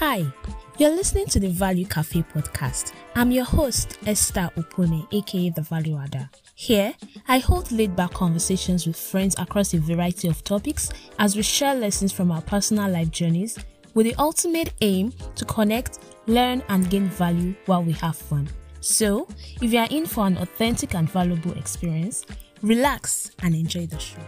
Hi, you're listening to the Value Cafe podcast. I'm your host, Esther Opone, aka The Value Adder. Here, I hold laid back conversations with friends across a variety of topics as we share lessons from our personal life journeys with the ultimate aim to connect, learn, and gain value while we have fun. So, if you are in for an authentic and valuable experience, relax and enjoy the show.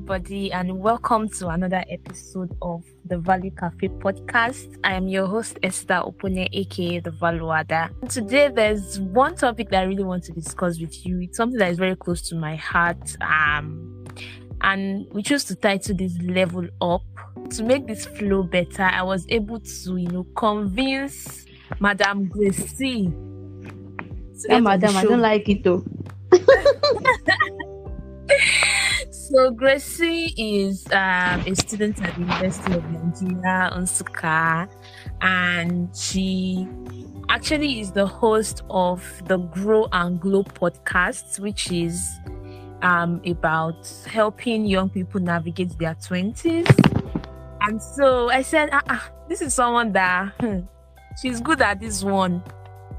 Everybody, and welcome to another episode of the Value Cafe podcast. I am your host, Esther Opone, aka The Value Adder. Today, there's one topic that I really want to discuss with you. It's something that is very close to my heart. Um, and we chose to title this level up to make this flow better i was able to you know convince madam gracie yeah, madam i don't like it though so gracie is um, a student at the university of nigeria nsukka and she actually is the host of the grow and glow podcast which is um, about helping young people navigate their 20s. And so I said, ah, ah this is someone that hmm, she's good at this one.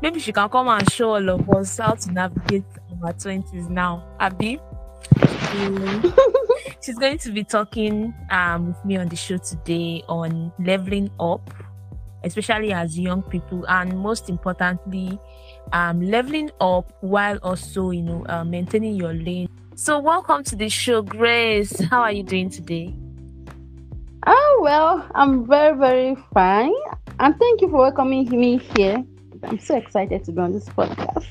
Maybe she can come and show all of us how to navigate our 20s now. Abby. she's going to be talking um, with me on the show today on leveling up, especially as young people, and most importantly, um, leveling up while also, you know, uh, maintaining your lane so, welcome to the show, Grace. How are you doing today? Oh, well, I'm very, very fine. And thank you for welcoming me here. I'm so excited to be on this podcast.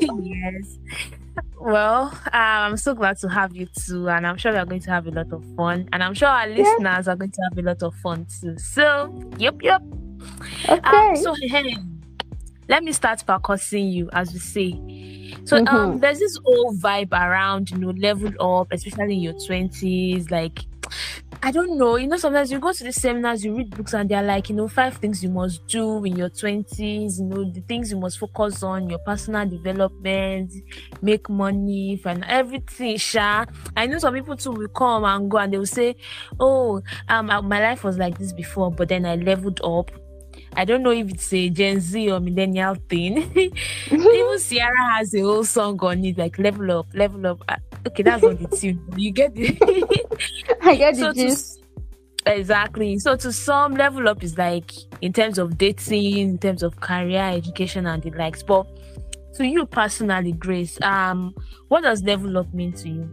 yes. Well, um, I'm so glad to have you too, and I'm sure we are going to have a lot of fun. And I'm sure our listeners are going to have a lot of fun too. So, yep, yep. Okay. Um, so, hey, let me start by cursing you, as we say. So um, mm-hmm. um, there's this old vibe around, you know, level up, especially in your twenties. Like, I don't know, you know, sometimes you go to the seminars, you read books, and they're like, you know, five things you must do in your twenties. You know, the things you must focus on, your personal development, make money, and everything. Sha. I know some people too will come and go, and they will say, "Oh, um, my life was like this before, but then I leveled up." I don't know if it's a Gen Z or millennial thing. Even Ciara has a whole song on it, like level up, level up. Uh, okay, that's not the tune. You get it. I get so it. Exactly. So to some, level up is like in terms of dating, in terms of career, education, and the likes. But to you personally, Grace, um, what does level up mean to you?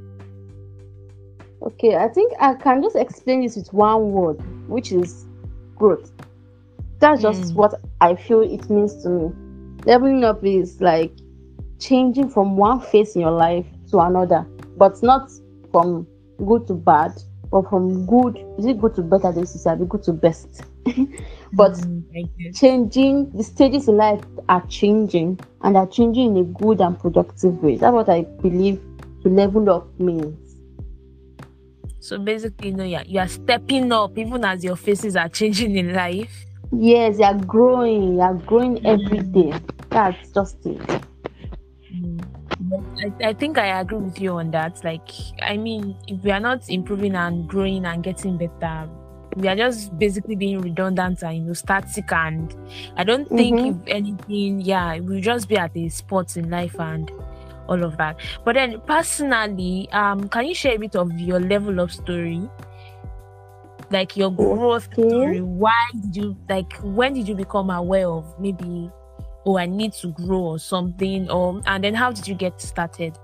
Okay, I think I can just explain this with one word, which is growth that's just mm. what I feel it means to me. Leveling up is like changing from one phase in your life to another, but not from good to bad, but from good. Is it good to better? This is be good to best. but mm, changing the stages in life are changing and are changing in a good and productive way. That's what I believe to level up means. So basically, you know, yeah, you are stepping up even as your faces are changing in life. Yes, they are growing. They are growing every day. That's just it. I, I think I agree with you on that. Like, I mean, if we are not improving and growing and getting better, we are just basically being redundant and you know static. And I don't think mm-hmm. if anything, yeah, we'll just be at a spot in life and all of that. But then, personally, um, can you share a bit of your level of story? Like your growth okay. story. Why did you like when did you become aware of maybe oh I need to grow or something or and then how did you get started?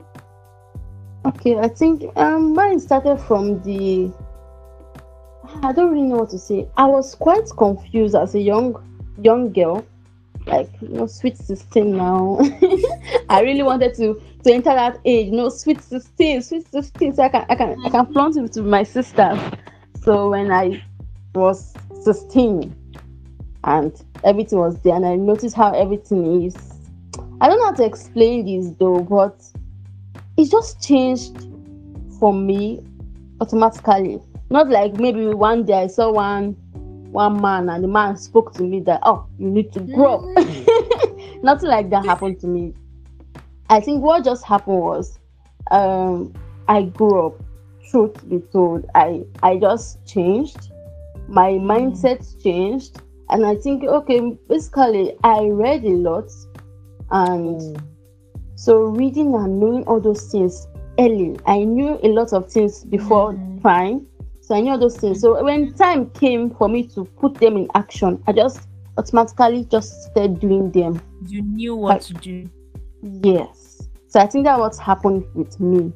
Okay, I think um mine started from the I don't really know what to say. I was quite confused as a young young girl, like you know, sweet sixteen now. I really wanted to to enter that age, you know, sweet sixteen, sweet sixteen, so I can I can I can flaunt it to my sisters. So when I was 16 and everything was there, and I noticed how everything is. I don't know how to explain this though, but it just changed for me automatically. Not like maybe one day I saw one one man and the man spoke to me that oh you need to grow. Mm. Nothing like that happened to me. I think what just happened was um, I grew up. Truth be told, I I just changed. My Mm. mindset changed, and I think okay, basically I read a lot, and Mm. so reading and knowing all those things early, I knew a lot of things before Mhm. time. So I knew all those things. So when time came for me to put them in action, I just automatically just started doing them. You knew what Like- to do. Yes. So I think that what's happened with me.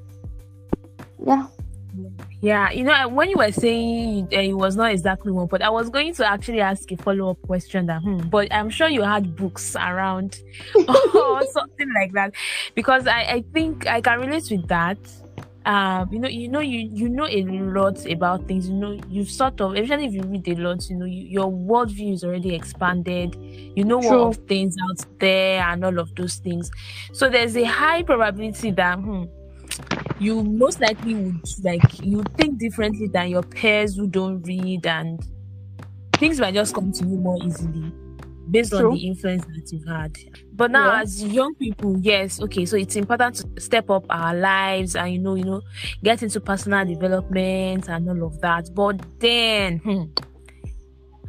Yeah. Yeah, you know, when you were saying uh, it was not exactly one, but I was going to actually ask a follow up question that, hmm, but I'm sure you had books around or something like that, because I, I think I can relate with that. Um, you know, you know, you you know a lot about things. You know, you sort of, especially if you read a lot, you know, you, your worldview is already expanded. You know True. of things out there and all of those things. So there's a high probability that, hmm, you most likely would like you think differently than your peers who don't read and things might just come to you more easily based on the influence that you've had. But now Yeah. as young people yes okay so it's important to step up our lives and you know you know get into personal development and all of that. But then hmm,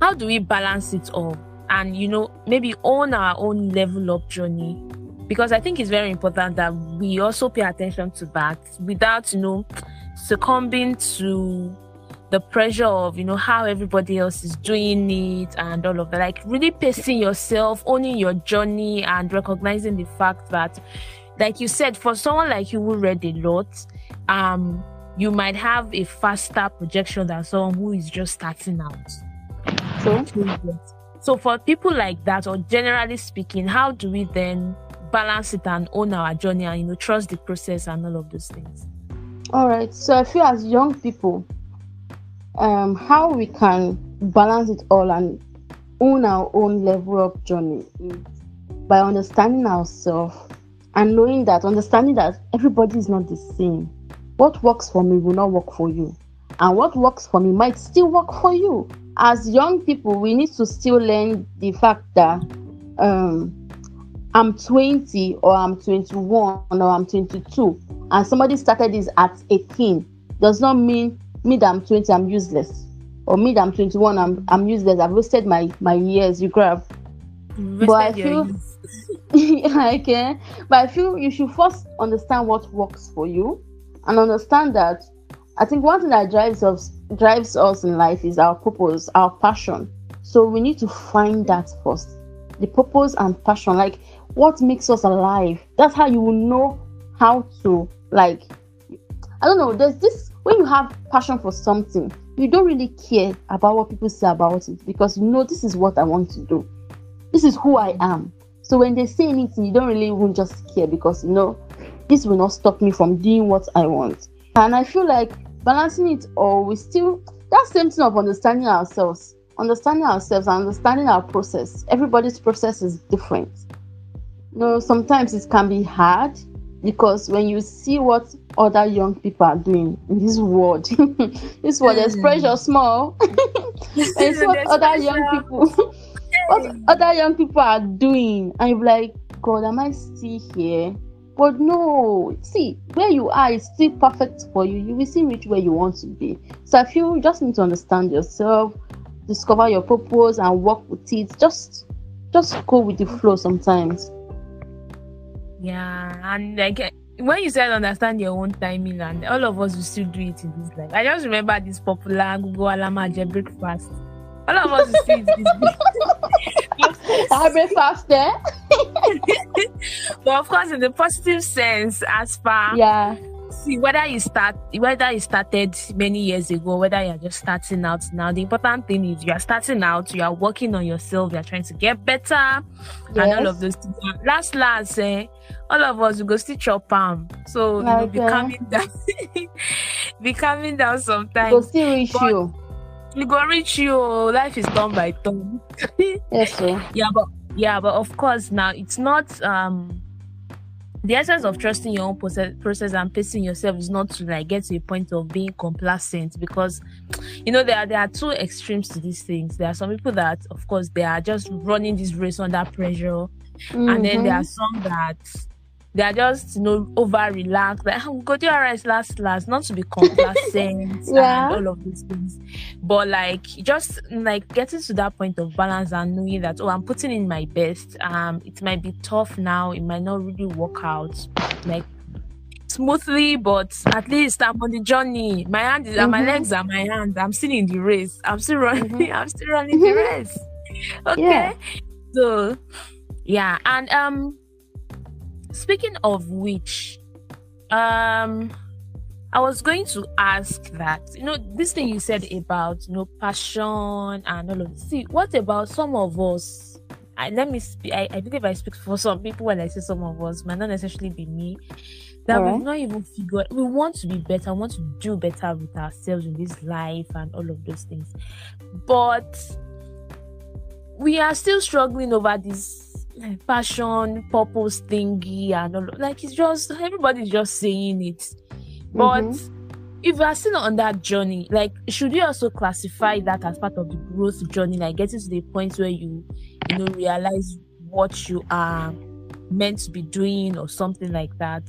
how do we balance it all? And you know maybe own our own level up journey because I think it's very important that we also pay attention to that without, you know, succumbing to the pressure of, you know, how everybody else is doing it and all of that. Like really pacing yourself, owning your journey and recognizing the fact that, like you said, for someone like you who read a lot, um, you might have a faster projection than someone who is just starting out. True. So for people like that, or generally speaking, how do we then balance it and own our journey and you know trust the process and all of those things? All right. So I feel as young people, um, how we can balance it all and own our own level of journey by understanding ourselves and knowing that understanding that everybody is not the same. What works for me will not work for you, and what works for me might still work for you. As young people, we need to still learn the fact that um, I'm 20 or I'm 21 or I'm 22 and somebody started this at 18 does not mean me that I'm 20 I'm useless. Or me that I'm 21 I'm, I'm useless. I've wasted my my years you grab. But I feel- youth. okay but I feel you should first understand what works for you and understand that I think one thing that drives us drives us in life is our purpose our passion. So we need to find that first. The purpose and passion like what makes us alive? That's how you will know how to like i don't know there's this when you have passion for something you don't really care about what people say about it because you know this is what i want to do. This is who i am. So when they say anything you don't really even just care because you know this will not stop me from doing what i want. And i feel like balancing it all we still that same thing of understanding ourselves. Understanding ourselves and understanding our process. Everybody's process is different know sometimes it can be hard because when you see what other young people are doing in this world this world there's Mm. pressure small. See what other young people what other young people are doing. And you're like god am i still here? But no see where you are is still perfect for you. You will still reach where you want to be. So i feel you just need to understand yourself discover your purpose and work with it. Just just go with the flow sometimes Yeah, and like eh, when you said understand your own timing, and all of us will still do it in this life. I just remember this popular Google Alamaje breakfast. All of us will still do this. I breakfast there but of course, in the positive sense, as far yeah see whether you start whether you started many years ago whether you're just starting out now the important thing is you are starting out you are working on yourself you're trying to get better and all of those things. Last last eh, all of us will go still chop palm so you know be Okay. calming down. Be calming down go sometimes still reach But- you. you go reach you oh, life is done by turn. Yes sir yeah but yeah but of course now it's not um the essence of trusting your own process, process and pacing yourself is not to like get to a point of being complacent because you know there are there are two extremes to these things there are some people that of course they are just running this race under pressure and then there Mhm. are some that they are just you know over relaxed like oh, go do rice last last not to be complacent Yeah. and all of these things. But like just like getting to that point of balance and knowing that oh i'm putting in my best. Um it might be tough now. It might not really work out like smoothly but at least i'm on the journey. My hand is and my legs are my hands. I'm still in the race. I'm still running Mhm. i'm still running the Mhm. race. Okay. Yeah. so yeah. And um speaking of which um i was going to ask that you know this thing you said about you know passion and all of this. See what about some of us? I, let me speak I, I believe i speak for some people when i say some of us might not necessarily be me that Alright. we've not even figured we want to be better want to do better with ourselves in this life and all of those things. But we are still struggling over this passion purpose thingy and all like it's just everybody's just saying it but Mhm. if you are still on that journey like should you also classify that as part of the growth journey like getting to the point where you you know realize what you are meant to be doing or something like that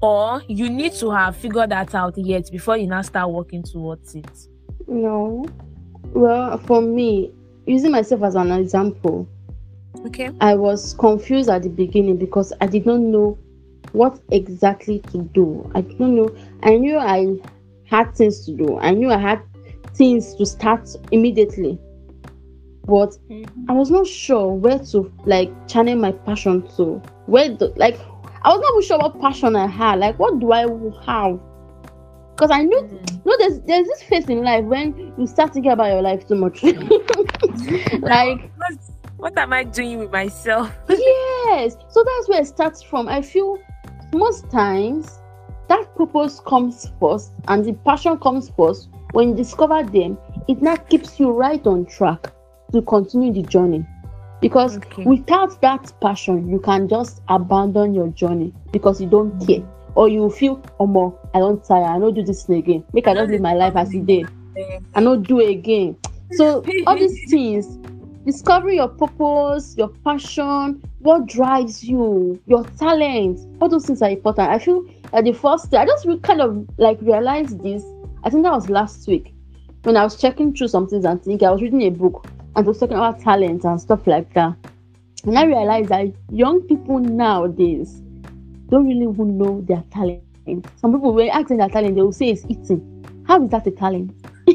or you need to have figured that out yet before you now start working towards it No. Well, for me, using myself as an example, okay I was confused at the beginning because I did not know what exactly to do. I did not know. I knew I had things to do. I knew I had things to start immediately. But I was not sure where to like channel my passion to. Where the, like I was not even sure what passion I had. Like what do I have? Because I knew Mm. no, there's there's this phase in life when you start thinking about your life too much. like what, am i doing with myself yes, so that's where it starts from. I feel most times that purpose comes first and the passion comes first. When you discover them, it now keeps you right on track to continue the journey. Because Okay. without that passion, you can just abandon your journey because you don't care. Or you feel, oh more, I don't tire, I don't do this thing again. Make I don't live my life as it did. I not do it again. So all these things, discovering your purpose, your passion, what drives you, your talent, all those things are important. I feel at the first I just kind of like realized this. I think that was last week when I was checking through some things and thinking I was reading a book and it was talking about talent and stuff like that. And I realized that young people nowadays don't really even know their talent. Some people when asking their talent, they will say it's eating. How is that a talent?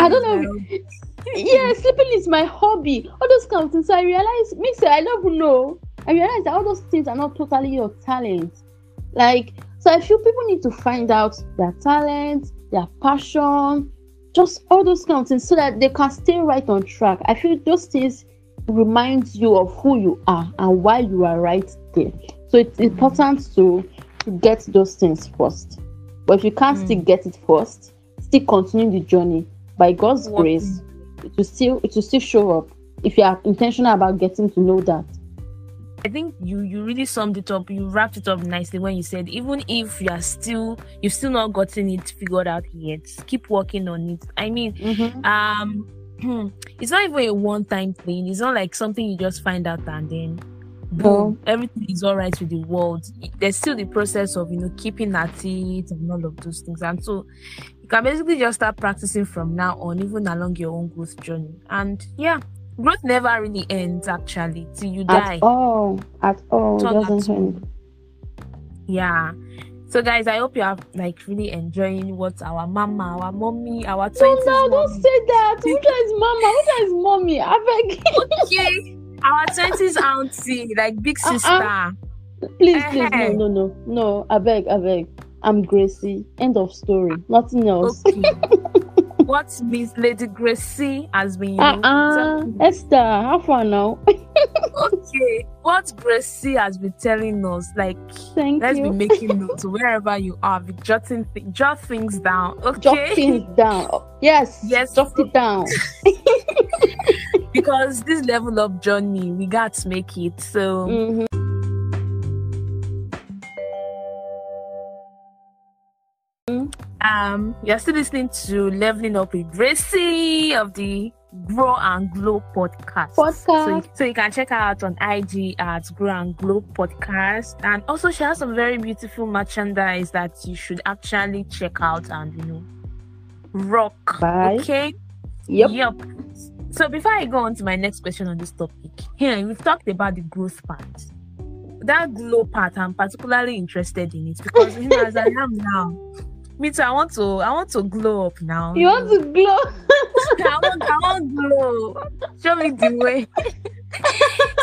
I don't know. Yeah, sleeping is my hobby. All those kind of things. So I realized, me say, I don't know. I realized that all those things are not totally your talent. Like, so I feel people need to find out their talent, their passion, just all those kind of things, so that they can stay right on track. I feel those things remind you of who you are and why you are right there. So it's important to, to get those things first. But if you can't still mm. get it first, still continue the journey by God's grace. It will still it will still show up if you are intentional about getting to know that. I think you you really summed it up. You wrapped it up nicely when you said even if you are still you've still not gotten it figured out yet, keep working on it. I mean, um, it's not even a one time thing. It's not like something you just find out and then boom, everything is all right with the world. There's still the process of you know keeping at it and all of those things, and so can basically just start practicing from now on, even along your own growth journey. And yeah, growth never really ends actually till you die. At all, at all, doesn't end. Yeah. So guys, I hope you are like really enjoying what our mama, our mommy, our No, twenties no, don't say that. Which one is mama? Which one is mommy? I beg. okay. Our twenties auntie, like big Uh-uh. sister. please, please, no, no, no, no. I beg, I beg. I'm Gracie. End of story. Nothing else. Okay. what Miss Lady Gracie has been know, Uh-uh. Esther, how far now? okay. What Gracie has been telling us, like Thank let's you. be making notes wherever you are, be jotting thi- jot things down. Jot Okay. things down. Yes. Yes. Jot it down. because this level of journey, we got to make it. So Mhm. Um, you're still listening to Leveling Up with Gracie of the Grow and Glow podcast. Podcast. So, so you can check her out on IG at Grow and Glow podcast. And also she has some very beautiful merchandise that you should actually check out and you know rock. Bye. Okay. Yep. Yep. So before I go on to my next question on this topic, here we've talked about the growth part. That glow part, I'm particularly interested in it because you know, as I am now, me too. I want to, I want to glow up now. You want to glow? I want, I want glow. Show me the way.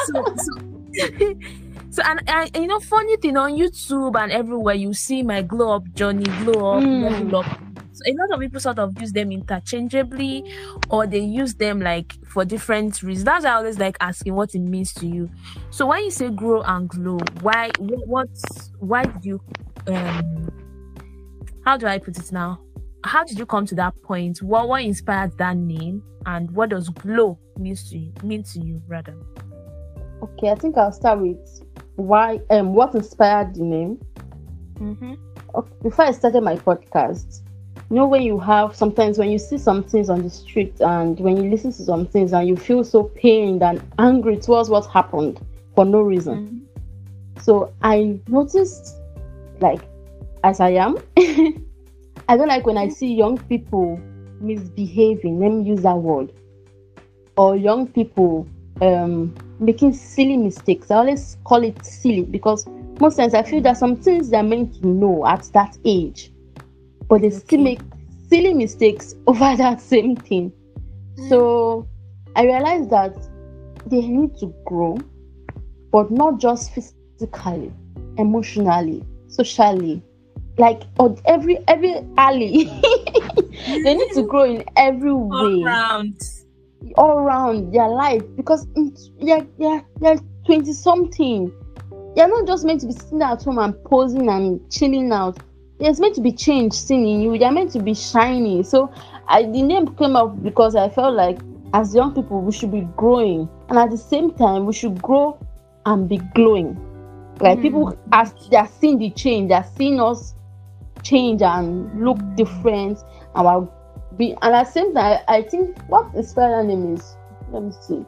so, so, so, and, and you know, funny thing on YouTube and everywhere, you see my glow up journey, glow up, Mm. level up. So a lot of people sort of use them interchangeably, or they use them like for different reasons. That's why I always like asking what it means to you. So when you say grow and glow, why, what, why do you, um, how do I put it now? How did you come to that point? What what inspired that name, and what does glow means to you, mean to you rather? Okay, I think I'll start with why um what inspired the name. Mm-hmm. Okay, before I started my podcast, you know when you have sometimes when you see some things on the street and when you listen to some things and you feel so pained and angry towards what happened for no reason. So I noticed, like, as I am, I don't like when I see young people misbehaving. Let me use that word, or young people um, making silly mistakes. I always call it silly because most times I feel that some things they're meant to know at that age, but they still make silly mistakes over that same thing. So I realized that they need to grow, but not just physically, emotionally, socially, like on every every alley. they need to grow in every way. All round. all around their life, because yeah, yeah, they're twenty something. You're not just meant to be sitting at home and posing and chilling out. There's meant to be change seen in you. They're meant to be shiny. So I the name came up because I felt like as young people we should be growing and at the same time we should grow and be glowing. Like Mm. people as they're seeing the change, they're seeing us change and look different and we'll be and at the same time I, I think what inspired that name is let me see.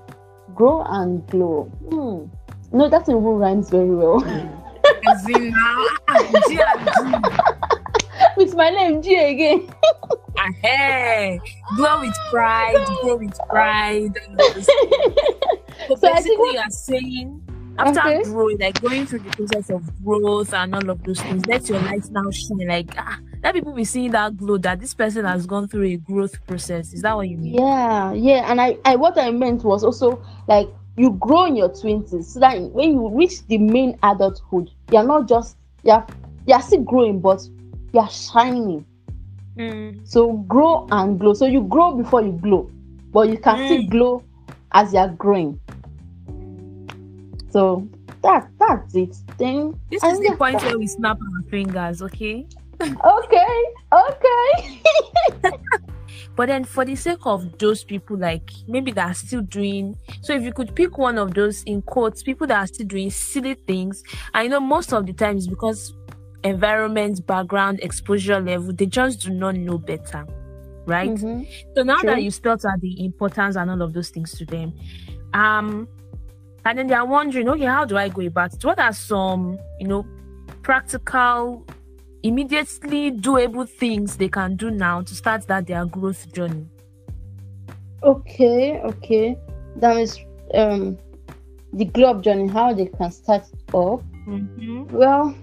Grow and glow. Hmm. No, that even rhymes very well. As now, G and G. With my name G again. Hey, glow with pride, grow with pride. and all those things. So So basically, what- you are saying after Okay. growing, like going through the process of growth and all of those things, let your light now shine. Like, ah, let people be seeing that glow that this person has gone through a growth process. Is that what you mean? Yeah, yeah, and I, I what I meant was also like you grow in your twenties so that when you reach the main adulthood, you're not just you're you're still growing, but you're shining. Mm. So grow and glow. So you grow before you glow, but you can still Mm. glow as you're growing. So that that's it. Then This is the point where we snap our fingers, okay? Okay, okay. But then, for the sake of those people, like maybe that are still doing, so if you could pick one of those in quotes, people that are still doing silly things, I know most of the times because environment, background, exposure level, they just do not know better, right? Mhm. So now True. that you spelled out the importance and all of those things to them, um, and then they are wondering, okay, how do I go about it? What are some, you know, practical, immediately doable things they can do now to start that their growth journey? Okay, okay. That is um the globe journey, how they can start it up. Mm-hmm. Well,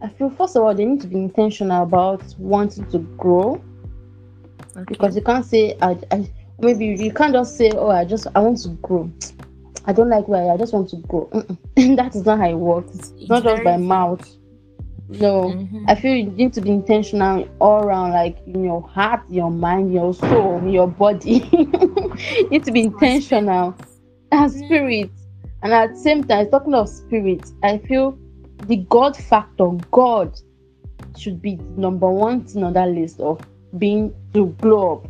I feel first of all they need to be intentional about wanting to grow Okay. because you can't say I, I maybe you can't just say oh I just I want to grow. I don't like where I, I just want to go. That is not how it works. It's not just by mouth. No. Mhm. I feel you need to be intentional all around, like in your heart, your mind, your soul, your body. you need to be intentional and spirit. And at the same time, talking of spirit, I feel the God factor, God should be number one thing on that list of being to glow up.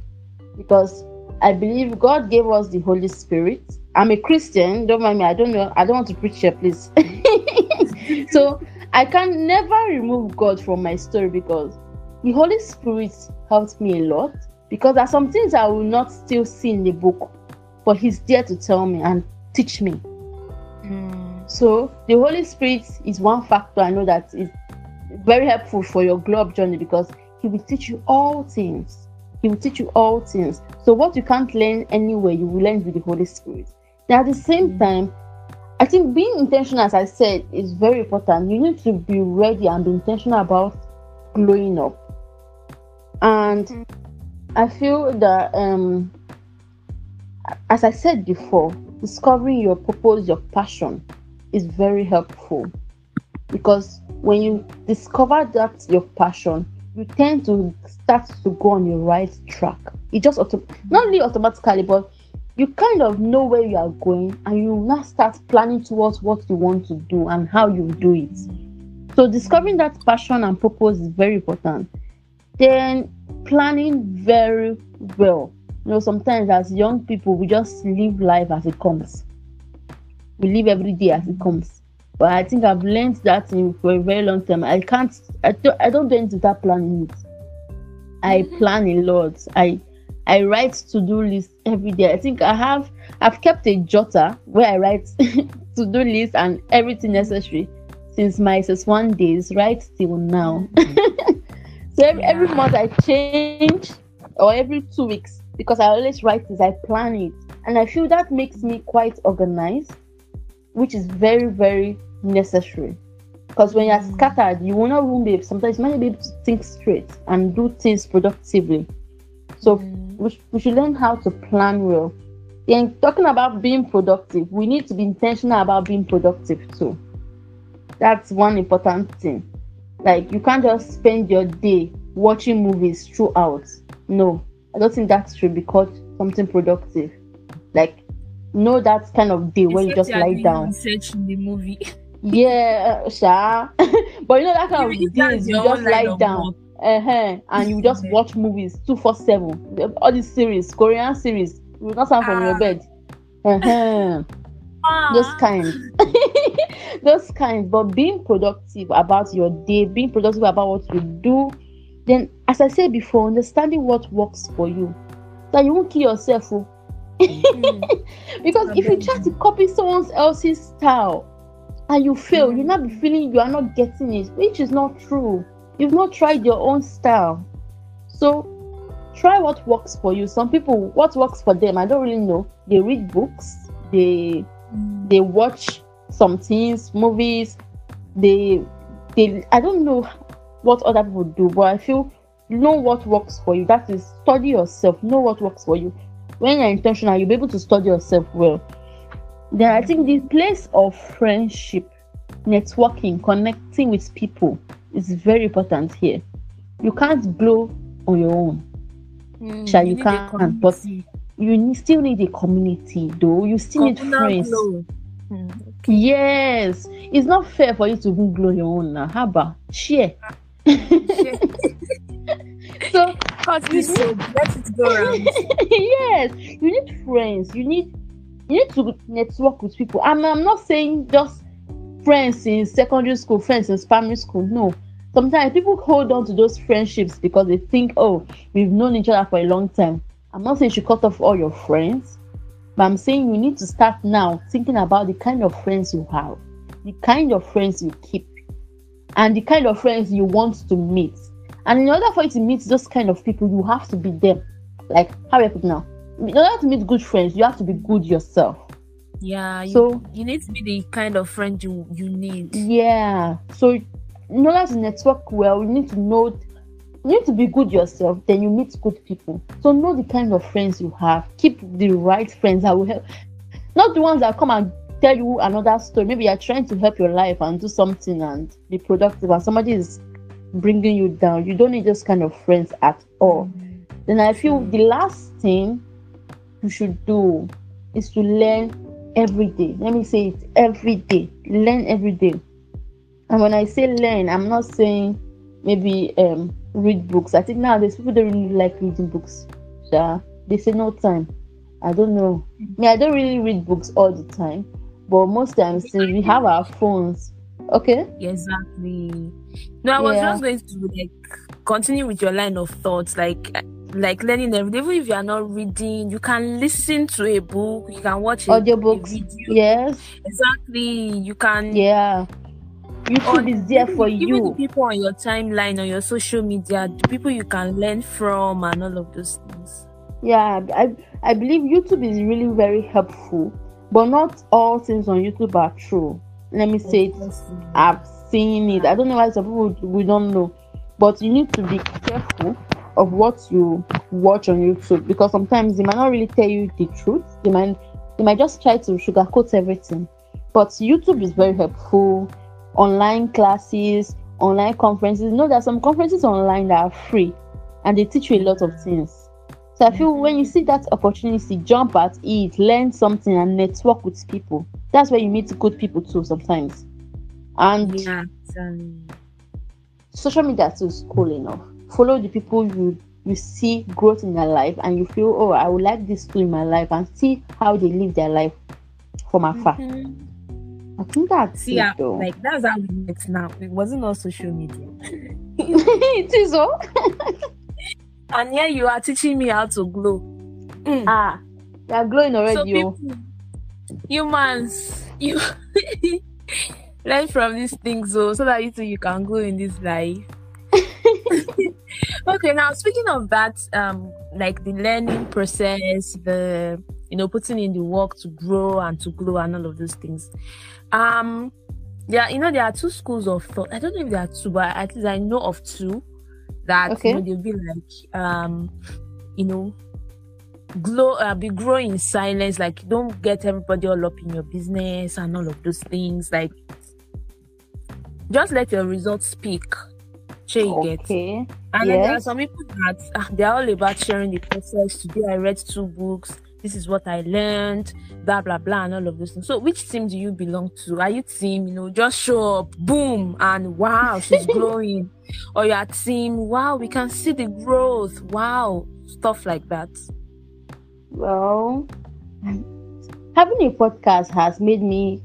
Because I believe God gave us the Holy Spirit. I'm a Christian, don't mind me, I don't know, I don't want to preach here, please. so I can never remove God from my story because the Holy Spirit helped me a lot. because there are some things I will not still see in the book, but He's there to tell me and teach me. Mm. So the Holy Spirit is one factor I know that is very helpful for your glow up journey because He will teach you all things. He will teach you all things. So what you can't learn anywhere, you will learn with the Holy Spirit. At the same time, I think being intentional, as I said, is very important. You need to be ready and be intentional about glowing up. And I feel that, um, as I said before, discovering your purpose, your passion is very helpful because when you discover that your passion, you tend to start to go on the right track. It just auto- not really automatically, but you kind of know where you are going and you now start planning towards what you want to do and how you do it. So discovering that passion and purpose is very important. Then planning very well. You know, sometimes as young people we just live life as it comes. We live every day as it comes. But I think I've learned that in, for a very long time. I can't I don't I don't do anything without planning. I mm-hmm. plan a lot. I I write to-do lists every day. I think I have I've kept a jotter where I write to-do list and everything necessary since my SS1 days right till now. so every, every month I change or every two weeks because I always write this, I plan it. And I feel that makes me quite organized, which is very, very necessary. Because when you're Mm. scattered, you will not even be sometimes you might be able to think straight and do things productively. So Mm. We, sh- we should learn how to plan well. Then talking about being productive, we need to be intentional about being productive too. That's one important thing. Like you can't just spend your day watching movies throughout. No, I don't think that should be called something productive. Like know that kind of day where you Except just you are lie down. Research in the movie. Yeah, sure. but you know that kind of days you just lie down work. Uh-huh, and you just watch movies 247 all these series korean series you will not stand from your Ah. bed uh-huh. those Ah. kinds those kinds but being productive about your day being productive about what you do then as i said before understanding what works for you that you won't kill yourself oh. Mm. because if you try to copy someone else's style and you fail, Mm. you'll not be feeling you are not getting it, which is not true. You've not tried your own style. So try what works for you. Some people, what works for them, I don't really know. They read books, they Mm. they watch some things, movies, they they I don't know what other people do, but I feel know what works for you. That is study yourself, know what works for you. When you're intentional, you'll be able to study yourself well. Then I think the place of friendship, networking, connecting with people is very important here. You can't blow on your own. Mm. Sha, you can, but. You still need a community, though. You still need friends. Mm. Yes, it's not fair for you to glow your own now. How about share? so Cut this soap. Let it go around. yes, you need friends. You need you need to network with people. I'm I'm not saying just friends in secondary school, friends in primary school. No. Sometimes people hold on to those friendships because they think, oh, we've known each other for a long time. I'm not saying you should cut off all your friends, but I'm saying you need to start now thinking about the kind of friends you have, the kind of friends you keep, and the kind of friends you want to meet. And in order for you to meet those kind of people, you have to be them. Like how I put now? In order to meet good friends, you have to be good yourself. Yeah. You, So- you need to be the kind of friend you you need. Yeah. So in order to network well, you need to know you need to be good yourself, then you meet good people. So know the kind of friends you have. Keep the right friends that will help. Not the ones that come and tell you another story. Maybe you're trying to help your life and do something and be productive, and somebody is bringing you down. You don't need those kind of friends at all. Mm-hmm. Then I feel the last thing you should do is to learn every day. Let me say it every day. Learn every day. And when I say learn, I'm not saying maybe um read books. I think nowadays people don't really like reading books. Yeah. They say no time. I don't know. Me, I don't really read books all the time. But most times we have our phones. Okay? Exactly. No, I was Yeah. just going to like continue with your line of thoughts. Like, like learning every. Even if you are not reading, you can listen to a book, you can watch audiobooks. Yes. Exactly. You can Yeah. YouTube is there for even the you. people on your timeline on your social media, the people you can learn from and all of those things. Yeah, I I believe YouTube is really very helpful, but not all things on YouTube are true. Let me say it. I've seen it. I don't know why some people we don't know, but you need to be careful of what you watch on YouTube because sometimes they might not really tell you the truth. They might they might just try to sugarcoat everything. But YouTube is very helpful. Online classes, online conferences. You know there are some conferences online that are free and they teach you a lot of things. So I feel mm-hmm. when you see that opportunity, jump at it, learn something, and network with people. That's where you meet good people too sometimes. And Yeah, social media too is cool enough. Follow the people you you see growth in their life, and you feel, oh, I would like this too in my life, and see how they live their life from afar. Mhm. I think that's See, it, yeah, though. like that's how we met now. It wasn't on social media. it is oh. And here you are teaching me how to glow. Mm. Ah, they are glowing already. oh. people, humans, you learn from these things, oh, so that you too you can go in this life. Okay, now speaking of that, um, like the learning process, the you know putting in the work to grow and to grow and all of those things. Um, yeah, you know there are two schools of thought. I don't know if there are two, but at least I know of two that Okay. you know they'll be like um, you know, glow uh, be growing in silence like don't get everybody all up in your business and all of those things like just let your results speak sure you get Okay. and then there are some people that ah, they're all about sharing the process. Today i read two books. This is what i learned. Blah blah blah and all of those things. So which team do you belong to? Are you team you know just show up boom and wow she's growing. Or your team wow we can see the growth. Wow stuff like that. Well, having a podcast has made me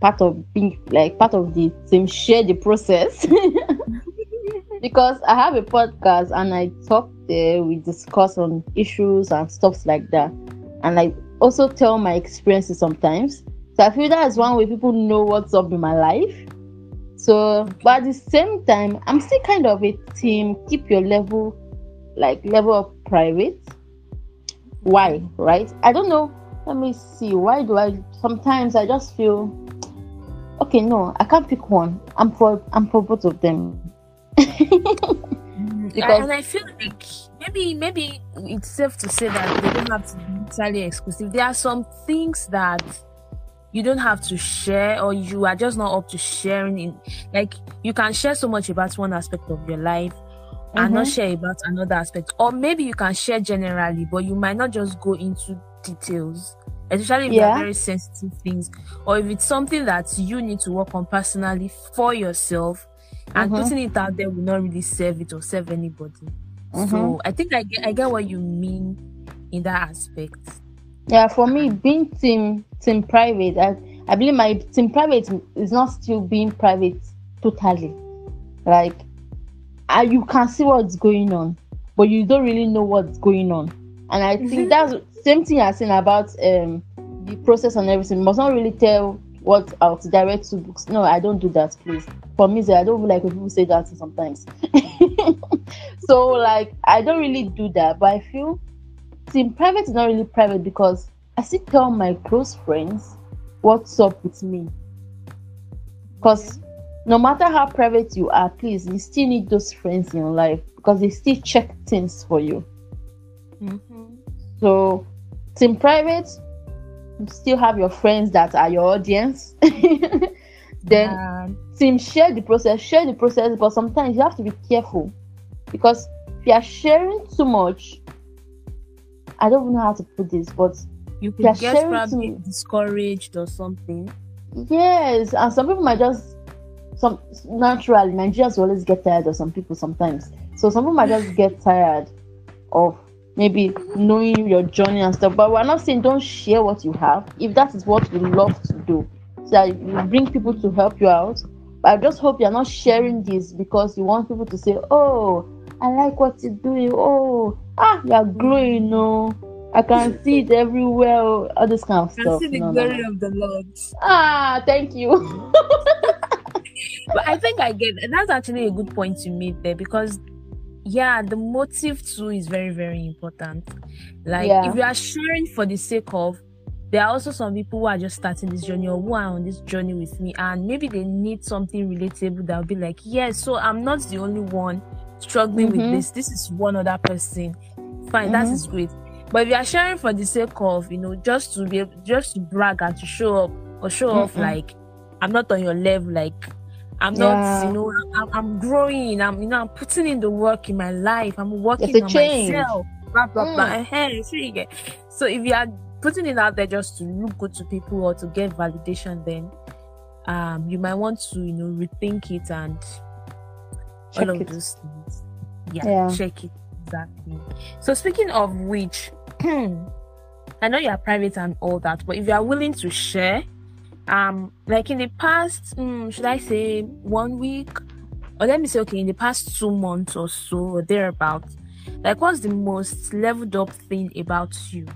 part of being like part of the team share the process because I have a podcast and I talk there. We discuss on issues and stuff like that, and I also tell my experiences sometimes. So I feel that's one way people know what's up in my life. So, but at the same time, I'm still kind of a team. Keep your level, like level of private why right i don't know let me see why do i sometimes i just feel okay no i can't pick one i'm for i'm for both of them Because- and I feel like maybe maybe it's safe to say that they don't have to be entirely exclusive. There are some things that you don't have to share or you are just not up to sharing in like you can share so much about one aspect of your life and not Mhm. share about another aspect. Or maybe you can share generally, but you might not just go into details. Especially if Yeah. they're very sensitive things, or if it's something that you need to work on personally for yourself, and Mhm. putting it out there will not really serve it or serve anybody. Mhm. So I think I get I get what you mean in that aspect. yeah for me being team team private i i believe my team private is not still being private totally like uh, you can see what's going on but you don't really know what's going on and i think that's same thing you're saying about um the process and everything you must not really tell what out direct to books no i don't do that please for me i don't like when people say that sometimes so like i don't really do that but i feel team private is not really private because I still tell my close friends what's up with me. Because no matter how private you are, please, you still need those friends in your life because they still check things for you. Mm-hmm. So, in private, still have your friends that are your audience. then And team share the process share the process but sometimes you have to be careful because if you are sharing too much i don't even know how to put this but you could They're get sharing probably to- discouraged or something. yes and some people might just some naturally nigerians always get tired of some people sometimes so some people might just get tired of maybe knowing your journey and stuff but we're not saying don't share what you have if that is what you love to do so that you bring people to help you out but i just hope you're not sharing this because you want people to say oh i like what you're doing oh ah, you're glowing, no. I can see it everywhere, all this kind of I stuff. see the no, glory no. of the Lord. Ah, thank you. But I think I get that's actually a good point you made there because yeah, the motive too is very, very important. Like Yeah. if you are sharing for the sake of there are also some people who are just starting this journey or who are on this journey with me and maybe they need something relatable that'll be like, yes, so I'm not the only one struggling with Mhm. this. This is one other person. Fine, that Mhm. is great. But if you are sharing for the sake of, you know, just to be able, just to brag and to show up or show off Mm-mm. like I'm not on your level, like I'm Yeah. not, you know, I'm, I'm growing. I'm, you know, I'm putting in the work in my life. I'm working on change. myself. Blah blah blah. Mm. Hey, so you get. So if you are putting it out there just to look good to people or to get validation, then um, you might want to, you know, rethink it and Check all of it. those things. Yeah, Yeah. check it exactly. So speaking of which, I know you are private and all that, but if you are willing to share, um, like in the past, mm, should I say one week, or let me say, okay, in the past two months or so, or thereabout, like what's the most leveled up thing about you?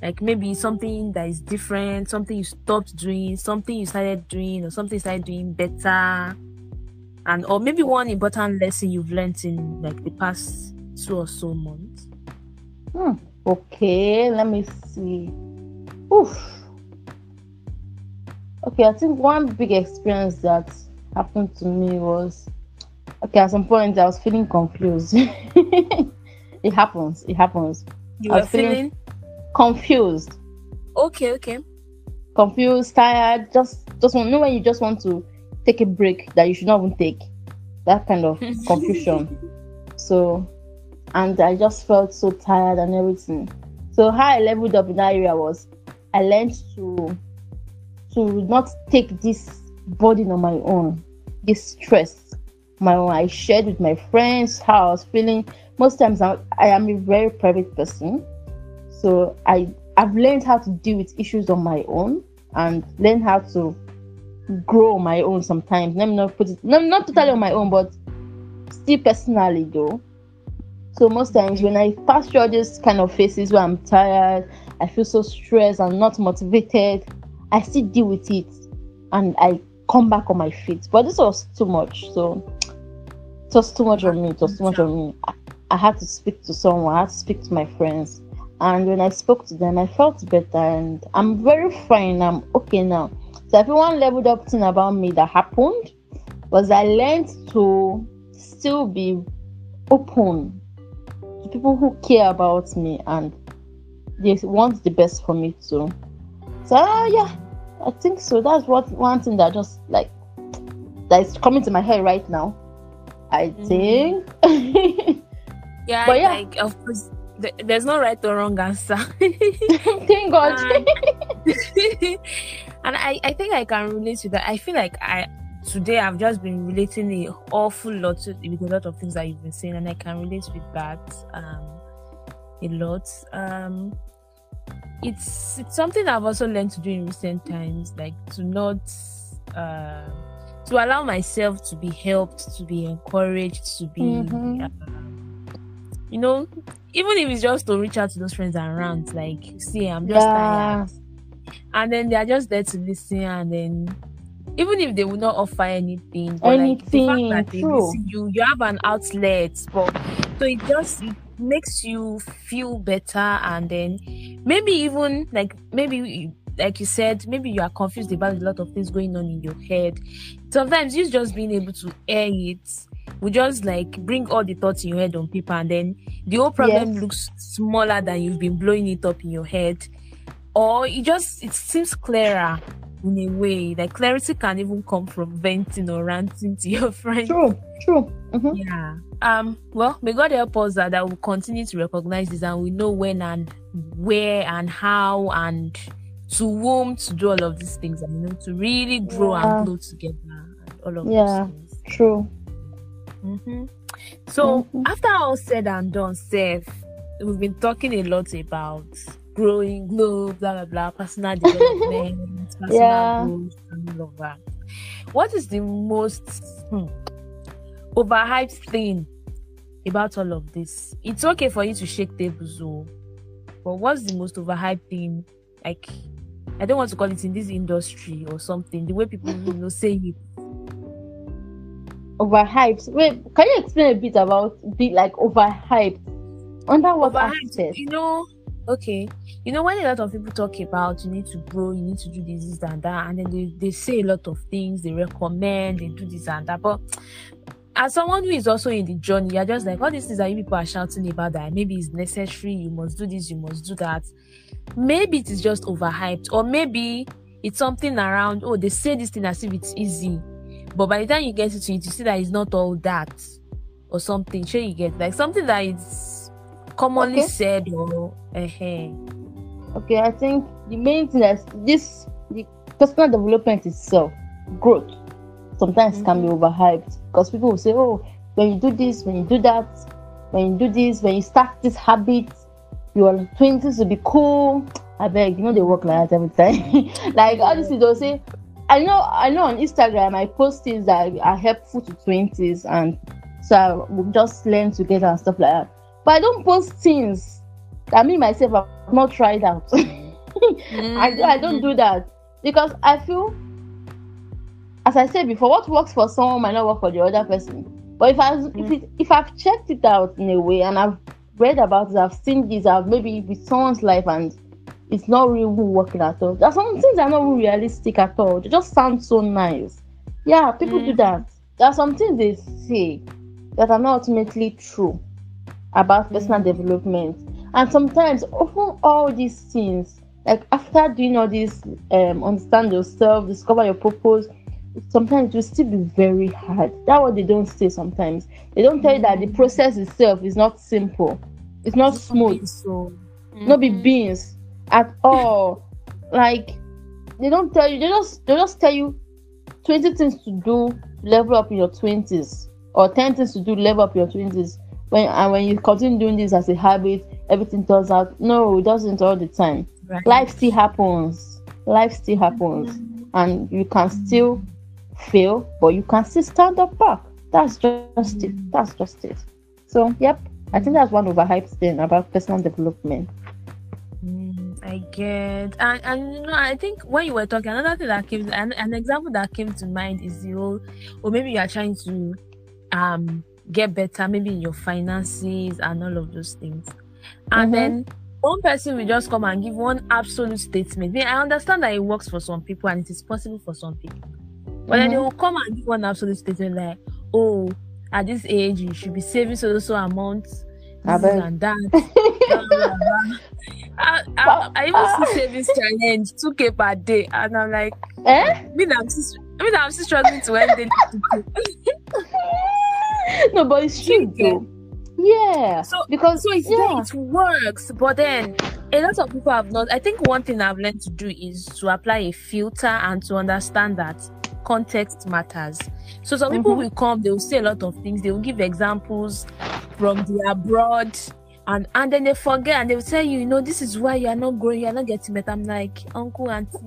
Like maybe something that is different, something you stopped doing, something you started doing, or something you started doing better, and or maybe one important lesson you've learned in like the past two or so months. Hmm. Okay, let me see. Oof. Okay, I think one big experience that happened to me was okay, at some point I was feeling confused. it happens, it happens. You were feeling- feeling Confused. okay, okay. confused, tired, just just want you know when you just want to take a break that you should not even take. That kind of confusion. So and I just felt so tired and everything. So how I leveled up in that area was I learned to to not take this burden on my own, this stress my own. I shared with my friends how I was feeling. Most times I, I am a very private person. So I I've learned how to deal with issues on my own and learn how to grow my own sometimes. Let me not put it not, not totally on my own, but still personally though. So most times when I pass through all these kind of phases where I'm tired, I feel so stressed, I'm not motivated, I still deal with it and I come back on my feet. But this was too much. So it was too much on me. It was too much on me. I, I had to speak to someone, I had to speak to my friends. And when I spoke to them, I felt better and I'm very fine. I'm okay now. So if one leveled up thing about me that happened was I learned to still be open to people who care about me and they want the best for me too. So uh, yeah, I think so. That's what one thing that just like that is coming to my head right now. I Mhm. think. Yeah, But yeah. like of course, th- there's no right or wrong answer. Thank God. Um, and I, I think I can relate to that. I feel like I today I've just been relating a awful lot to, with a lot of things that you've been saying, and I can relate with that um a lot. Um, it's it's something I've also learned to do in recent times, like to not uh, to allow myself to be helped, to be encouraged, to be. Mhm. um, you know, even if it's just to reach out to those friends around, like, see, I'm just Yeah. tired. And then they're just there to listen, and then even if they will not offer anything, but like the fact Anything, that they true. listen, you you have an outlet, but so it just it makes you feel better, and then maybe even like maybe you- like you said, maybe you are confused about a lot of things going on in your head. Sometimes you just being able to air it will just like bring all the thoughts in your head on paper, and then the whole problem Yes. looks smaller than you've been blowing it up in your head, or it just it seems clearer in a way. Like clarity can even come from venting or ranting to your friends. True, true. Mhm. Yeah. Um. Well, may God help us that, that we'll continue to recognize this and we know when and where and how and to whom to do all of these things and you know to really grow Yeah. and grow together and all of Yeah. those things. True. hmm So Mhm. after all said and done, Seth, we've been talking a lot about growing, glow, blah blah blah, personal development, personal Yeah. growth, and all of that. What is the most hmm, overhyped thing about all of this. It's okay for you to shake tables, though. But what's the most overhyped thing? Like, I don't want to call it in this industry or something. The way people you know say it. Overhyped. Wait, can you explain a bit about the like overhyped? Under what Overhyped, aspect? you know, okay. You know, when a lot of people talk about you need to grow, you need to do this, this, and that, and then they, they say a lot of things, they recommend, they do this and that. But as someone who is also in the journey, you're just like all these things that you people are shouting about that maybe it's necessary, you must do this, you must do that. Maybe it is just overhyped, or maybe it's something around, oh, they say this thing as if it's easy. But by the time you get into it, you see that it's not all that or something. Sure, you get like something that is commonly Okay. said or uh Okay, I think the main thing is this the personal development itself, growth, sometimes can be overhyped because people will say, Oh, when you do this, when you do that, when you do this, when you start this habit, your twenties will be cool. I beg, you know they work like that every time. like honestly, they'll say, I know I know on Instagram I post things that are helpful to twenties and so I will just learn together and stuff like that. But I don't post things that me myself have not tried out. I, I don't do that because I feel, as I said before, what works for someone might not work for the other person. But if I if it, if I've checked it out in a way and I've read about it, I've seen this, I've maybe with someone's life and it's not really working at all. There's some things that are not realistic at all. They just sound so nice. Yeah, people do Mhm. that. There are some things they say that are not ultimately true about personal development. And sometimes, often all these things, like after doing all this, um, understand yourself, discover your purpose, sometimes it will still be very hard. That's what they don't say sometimes. They don't tell you that the process itself is not simple, it's not smooth, So, not be Mhm. beans at all. like they don't tell you, they just they just tell you 20 things to do to level up in your 20s or 10 things to do level up in your 20s when and when you continue doing this as a habit everything turns out no it doesn't all the time. Right. life still happens. Life still happens. And you can still fail but you can still stand up back. That's just it. That's just it. So yep. I think that's one overhyped thing about personal development. Mm, I get, and and you know, I think when you were talking, another thing that came, an, an example that came to mind is the whole, or maybe you are trying to, um, get better, maybe in your finances and all of those things, and Mhm. then one person will just come and give one absolute statement. I understand that it works for some people and it is possible for some people, but then they Mhm. will come and give one absolute statement like, oh, at this age you should be saving so so amount, this and that. I, I, I even see savings challenge 2k per day, and I'm like, eh me, that I'm still, I mean, I'm still struggling to end 2K. no but it's true though yeah So, because so it's yeah it works, but then a lot of people have not. I think one thing I've learned to do is to apply a filter and to understand that context matters. So some people Mhm. will come, they will say a lot of things, they will give examples from the abroad. And, and then they forget and they will tell you, you know, this is why you are not growing, you are not getting better. I'm like, uncle, auntie,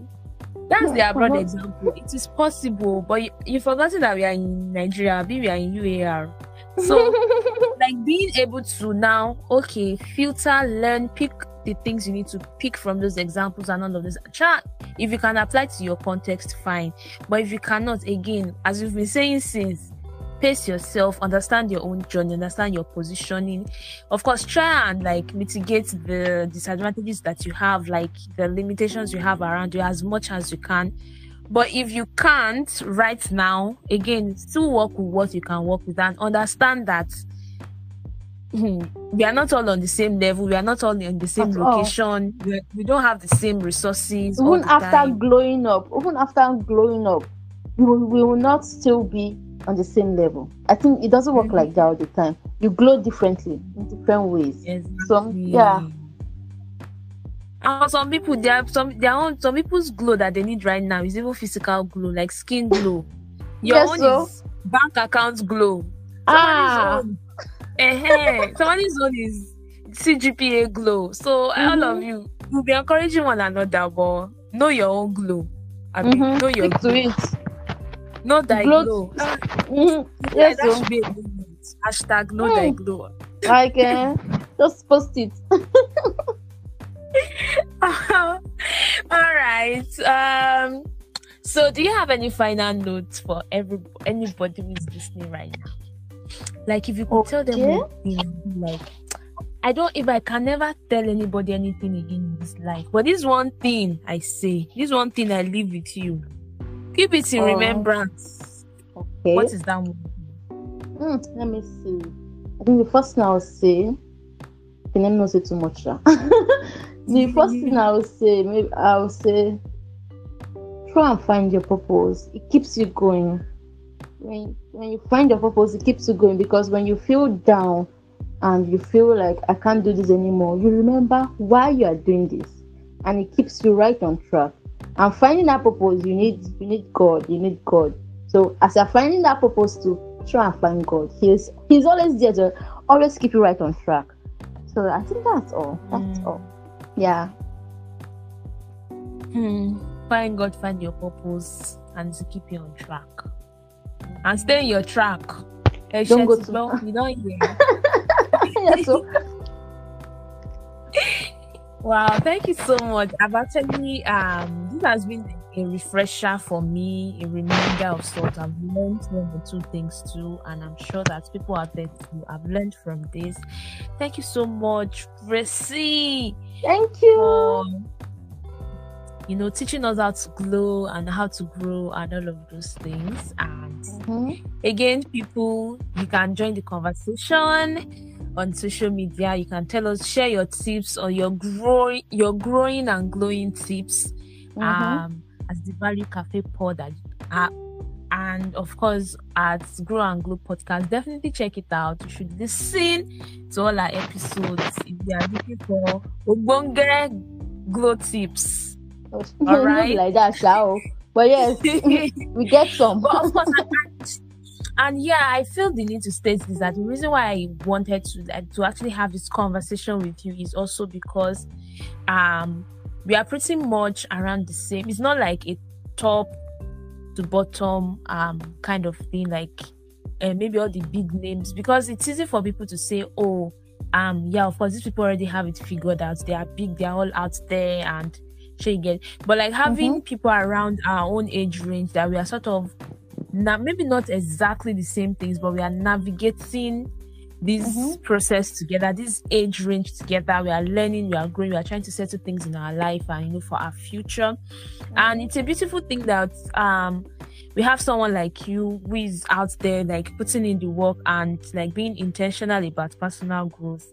that's the Yeah, abroad uh-huh. example. It is possible, but you, you've forgotten that we are in Nigeria, we are in UAR. So like being able to now okay filter learn pick the things you need to pick from those examples and all of this Try, if you can apply to your context fine but if you cannot again as we've been saying since pace yourself understand your own journey understand your positioning. Of course try and like mitigate the disadvantages that you have like the limitations you have around you as much as you can. But if you can't right now again still work with what you can work with and understand that hmm, we are not all on the same level we are not all in the same At location we, we don't have the same resources even after time. glowing up even after glowing up we will, we will not still be on the same level i think it doesn't work like that all the time you glow differently in different ways Exactly. yeah. And some people, there are some their own some people's glow that they need right now is even physical glow, like skin glow. Your Yes, own so. is bank account glow. Ah. Somebody's own, eh, somebody's own is CGPA glow. So all Mhm. of you will be encouraging one another, but know your own glow. I mean, Mhm. know your Stick to glow. it Know thy Glow-. Ah, Mhm. yeah, Yes, that so. should be a movement. Hashtag no mm. die glow. Like, uh, just post it. All right. Um. So, do you have any final notes for every anybody who is listening right now? Like, if you could okay. tell them like, I don't. If I can never tell anybody anything again in this life, but this one thing I say, this one thing I leave with you, keep it in oh. remembrance. Okay. What is that one? Mm, let me see. I think the first thing I will say, can let me not say too much. the first thing I will say, maybe I will say, try and find your purpose. It keeps you going. When when you find your purpose, it keeps you going because when you feel down and you feel like I can't do this anymore, you remember why you are doing this, and it keeps you right on track. And finding that purpose, you need you need God. You need God. So as you're finding that purpose to try and find God. He's He's always there to always keep you right on track. So I think that's all. That's mm. all. Yeah. Hmm. Find God, find your purpose, and to keep you on track. And stay in your track. Hey, don't go to well, you don't hear. yeah, so. wow, thank you so much. I've actually um this has been a refresher for me, a reminder of sorts. I've learned one or two things too, and I'm sure that people out there too have learned from this. Thank you so much, Gracie. Thank you. For, you know, teaching us how to glow and how to grow and all of those things. And mm-hmm. again, people, you can join the conversation on social media. You can tell us, share your tips or your growing, your growing and glowing tips. Mm-hmm. Um, as the Value Cafe pod uh, and of course at Grow and Glow podcast. Definitely check it out. You should listen to all our episodes if you are looking for Obonge glow tips. all right, like that, shall. But yes, we get some. But of course, and, and yeah, I feel the need to state this that the reason why I wanted to to actually have this conversation with you is also because um we are pretty much around the same. It's not like a top to bottom um kind of thing, like uh, maybe all the big names, because it's easy for people to say, oh, um, yeah, of course, these people already have it figured out. They are big, they are all out there, and you get. But like having mm-hmm. people around our own age range that we are sort of now maybe not exactly the same things, but we are navigating this mm-hmm. process together, this age range together. We are learning, we are growing, we are trying to settle things in our life and you know for our future. Mm-hmm. And it's a beautiful thing that um we have someone like you who is out there like putting in the work and like being intentional about personal growth.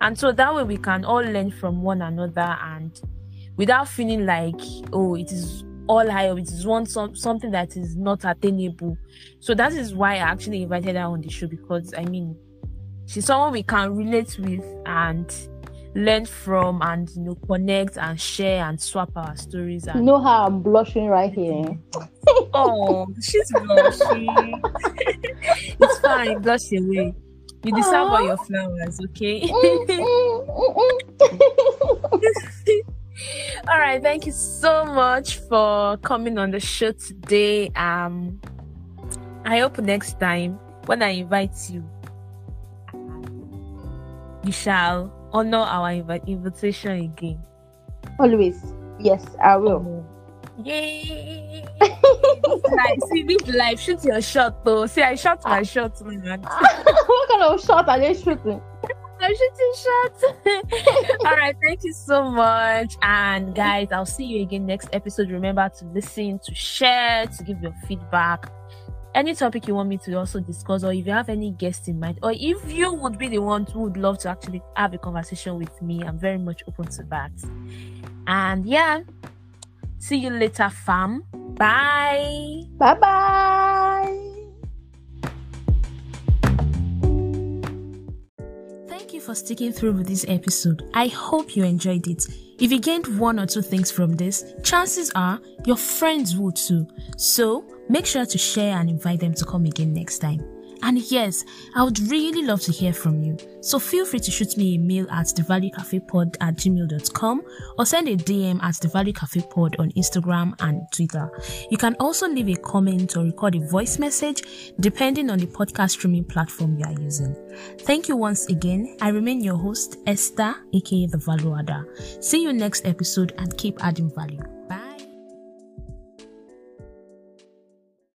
And so that way we can all learn from one another and without feeling like, oh, it is all high it is one some, something that is not attainable. So that is why I actually invited her on the show because I mean she's someone we can relate with and learn from and you know connect and share and swap our stories and you know how i'm blushing right here. oh she's blushing. It's fine blush away. You deserve all your flowers okay? Mm, mm, mm, all right thank you so much for coming on the show today. Um i hope next time when i invite you you shall honor our inv- invitation again. Always. Yes, I will. Oh. Yay! like, see this life, shoot your shot though. See, I shot my ah. shot, man. what kind of shot are they shooting? I'm shooting shots. All right, thank you so much. And guys, I'll see you again next episode. Remember to listen, to share, to give your feedback any topic you want me to also discuss, or if you have any guests in mind, or if you would be the one who would love to actually have a conversation with me, I'm very much open to that. And yeah, see you later, fam. Bye. Bye bye. Thank you for sticking through with this episode. I hope you enjoyed it. If you gained one or two things from this, chances are your friends will too. So, Make sure to share and invite them to come again next time. And yes, I would really love to hear from you. So feel free to shoot me a mail at thevaluecafepod at gmail.com or send a DM at the Value Cafe Pod on Instagram and Twitter. You can also leave a comment or record a voice message depending on the podcast streaming platform you are using. Thank you once again. I remain your host, Esther, aka The Value Adder. See you next episode and keep adding value. Bye.